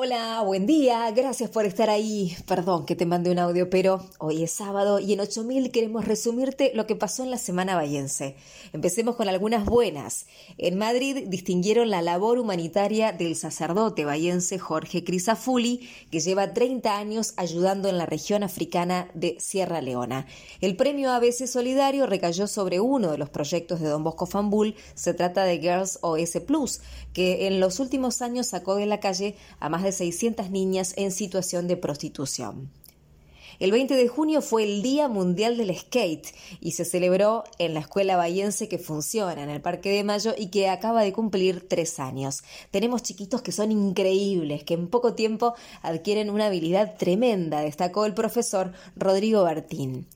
Hola, buen día, gracias por estar ahí. Perdón que te mandé un audio, pero hoy es sábado y en 8000 queremos resumirte lo que pasó en la semana bayense. Empecemos con algunas buenas. En Madrid distinguieron la labor humanitaria del sacerdote bayense Jorge Crisafulli, que lleva 30 años ayudando en la región africana de Sierra Leona. El premio ABC Solidario recayó sobre uno de los proyectos de Don Bosco Fambul. Se trata de Girls OS Plus, que en los últimos años sacó de la calle a más de 600 niñas en situación de prostitución. El 20 de junio fue el Día Mundial del Skate y se celebró en la escuela bahiense que funciona en el Parque de Mayo y que acaba de cumplir tres años. Tenemos chiquitos que son increíbles, que en poco tiempo adquieren una habilidad tremenda, destacó el profesor Rodrigo Bertín.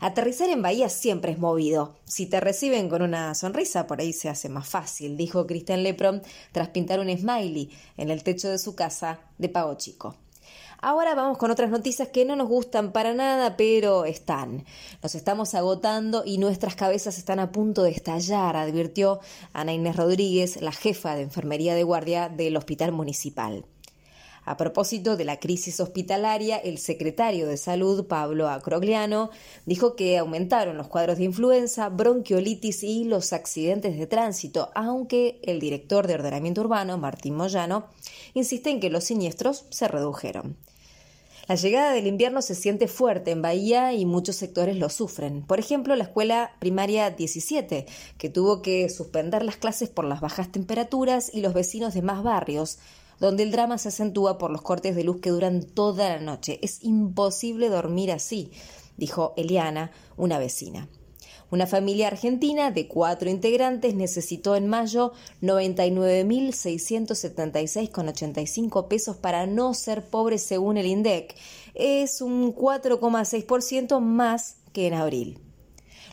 Aterrizar en Bahía siempre es movido. Si te reciben con una sonrisa, por ahí se hace más fácil, dijo Cristian Lepron tras pintar un smiley en el techo de su casa de Pago Chico. Ahora vamos con otras noticias que no nos gustan para nada, pero están. Nos estamos agotando y nuestras cabezas están a punto de estallar, advirtió Ana Inés Rodríguez, la jefa de enfermería de guardia del Hospital Municipal. A propósito de la crisis hospitalaria, el secretario de Salud, Pablo Acrogliano, dijo que aumentaron los cuadros de influenza, bronquiolitis y los accidentes de tránsito, aunque el director de ordenamiento urbano, Martín Moyano, insiste en que los siniestros se redujeron. La llegada del invierno se siente fuerte en Bahía y muchos sectores lo sufren. Por ejemplo, la escuela primaria 17, que tuvo que suspender las clases por las bajas temperaturas y los vecinos de más barrios donde el drama se acentúa por los cortes de luz que duran toda la noche. Es imposible dormir así, dijo Eliana, una vecina. Una familia argentina de cuatro integrantes necesitó en mayo 99.676,85 pesos para no ser pobre según el INDEC. Es un 4,6% más que en abril.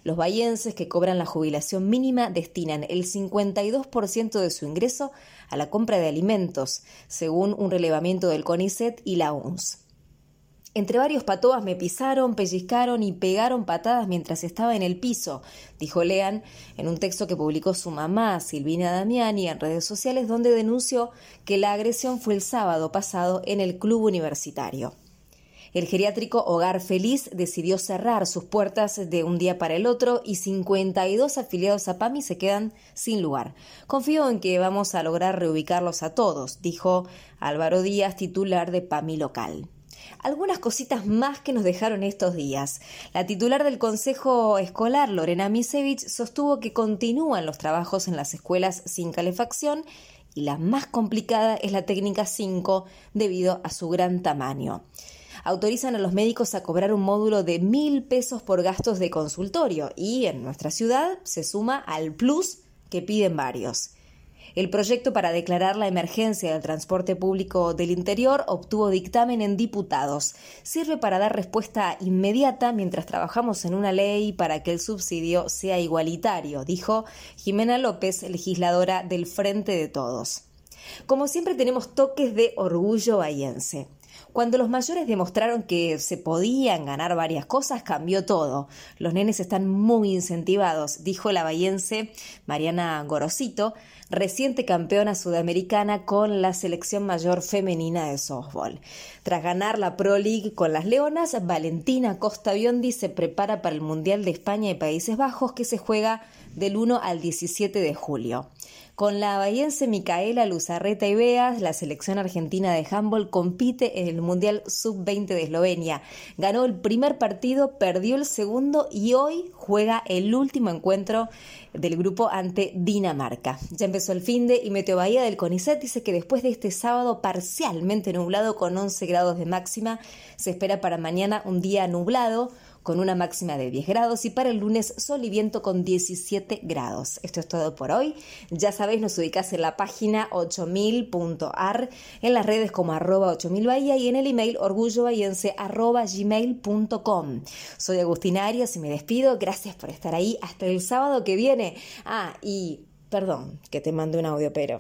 Los bahienses que cobran la jubilación mínima destinan el 52% de su ingreso a la compra de alimentos, según un relevamiento del CONICET y la UNS. Entre varios patoas me pisaron, pellizcaron y pegaron patadas mientras estaba en el piso, dijo Lean en un texto que publicó su mamá, Silvina Damiani, en redes sociales, donde denunció que la agresión fue el sábado pasado en el club universitario. El geriátrico Hogar Feliz decidió cerrar sus puertas de un día para el otro y 52 afiliados a PAMI se quedan sin lugar. Confío en que vamos a lograr reubicarlos a todos, dijo Álvaro Díaz, titular de PAMI local algunas cositas más que nos dejaron estos días. La titular del Consejo Escolar, Lorena Misevich, sostuvo que continúan los trabajos en las escuelas sin calefacción y la más complicada es la técnica 5 debido a su gran tamaño autorizan a los médicos a cobrar un módulo de mil pesos por gastos de consultorio y en nuestra ciudad se suma al plus que piden varios. El proyecto para declarar la emergencia del transporte público del interior obtuvo dictamen en diputados. Sirve para dar respuesta inmediata mientras trabajamos en una ley para que el subsidio sea igualitario, dijo Jimena López, legisladora del Frente de Todos. Como siempre tenemos toques de orgullo bahiense. Cuando los mayores demostraron que se podían ganar varias cosas, cambió todo. Los nenes están muy incentivados, dijo la bahiense Mariana Gorosito, reciente campeona sudamericana con la selección mayor femenina de softball. Tras ganar la Pro League con las Leonas, Valentina Costa Biondi se prepara para el Mundial de España y Países Bajos que se juega del 1 al 17 de julio. Con la bahiense Micaela Luzarreta y Beas, la selección argentina de handball compite en el Mundial Sub-20 de Eslovenia. Ganó el primer partido, perdió el segundo y hoy juega el último encuentro del grupo ante Dinamarca. Ya empezó el fin de y Meteo Bahía del CONICET dice que después de este sábado parcialmente nublado con 11 grados de máxima, se espera para mañana un día nublado con una máxima de 10 grados y para el lunes sol y viento con 17 grados. Esto es todo por hoy. Ya sabéis, nos ubicás en la página 8000.ar, en las redes como arroba 8000 Bahía y en el email orgullobahiense arroba. Soy Agustina Arias y me despido. Gracias por estar ahí. Hasta el sábado que viene. Ah, y perdón que te mando un audio, pero...